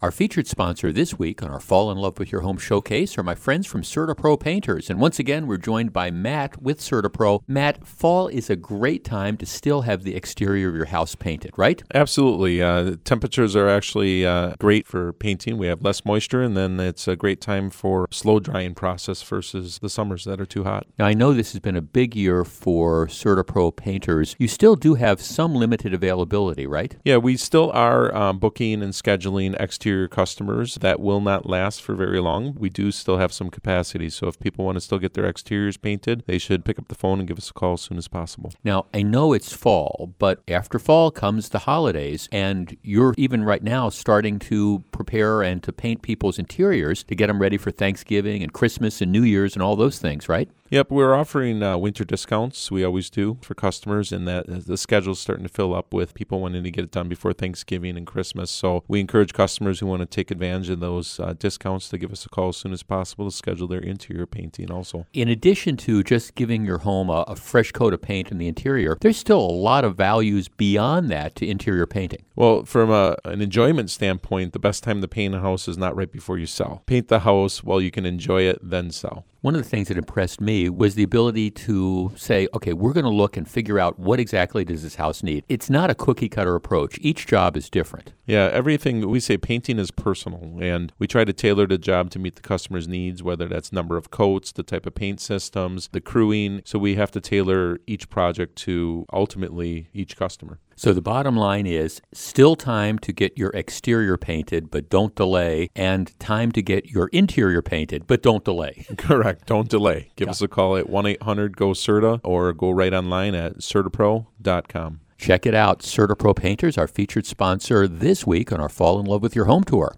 Our featured sponsor this week on our Fall in Love with Your Home showcase are my friends from CertaPro Painters. And once again, we're joined by Matt with CertaPro. Matt, fall is a great time to still have the exterior of your house painted, right? Absolutely. Uh, temperatures are actually uh, great for painting. We have less moisture, and then it's a great time for slow drying process versus the summers that are too hot. Now, I know this has been a big year for CertaPro Painters. You still do have some limited availability, right? Yeah, we still are um, booking and scheduling exterior customers. That will not last for very long. We do still have some capacity. So if people want to still get their exteriors painted, they should pick up the phone and give us a call as soon as possible. Now, I know it's fall, but after fall comes the holidays, and you're even right now starting to prepare and to paint people's interiors to get them ready for Thanksgiving and Christmas and New Year's and all those things, right? Yep, we're offering uh, winter discounts. We always do for customers, and that uh, the schedule's starting to fill up with people wanting to get it done before Thanksgiving and Christmas. So we encourage customers who want to take advantage of those uh, discounts to give us a call as soon as possible to schedule their interior painting. Also, in addition to just giving your home a, a fresh coat of paint in the interior, there's still a lot of values beyond that to interior painting. Well, from a, an enjoyment standpoint, the best time to paint a house is not right before you sell. Paint the house while you can enjoy it, then sell. One of the things that impressed me was the ability to say, okay, we're going to look and figure out what exactly does this house need. It's not a cookie cutter approach. Each job is different. Yeah, everything we say painting is personal and we try to tailor the job to meet the customer's needs, whether that's number of coats, the type of paint systems, the crewing. So we have to tailor each project to ultimately each customer. So the bottom line is still time to get your exterior painted, but don't delay, and time to get your interior painted, but don't delay. Correct. Don't delay. Give yeah. us a call at 1 800 GO CERTA or go right online at CertaPro.com. Check it out. CertaPro Painters, our featured sponsor this week on our Fall in Love with Your Home tour.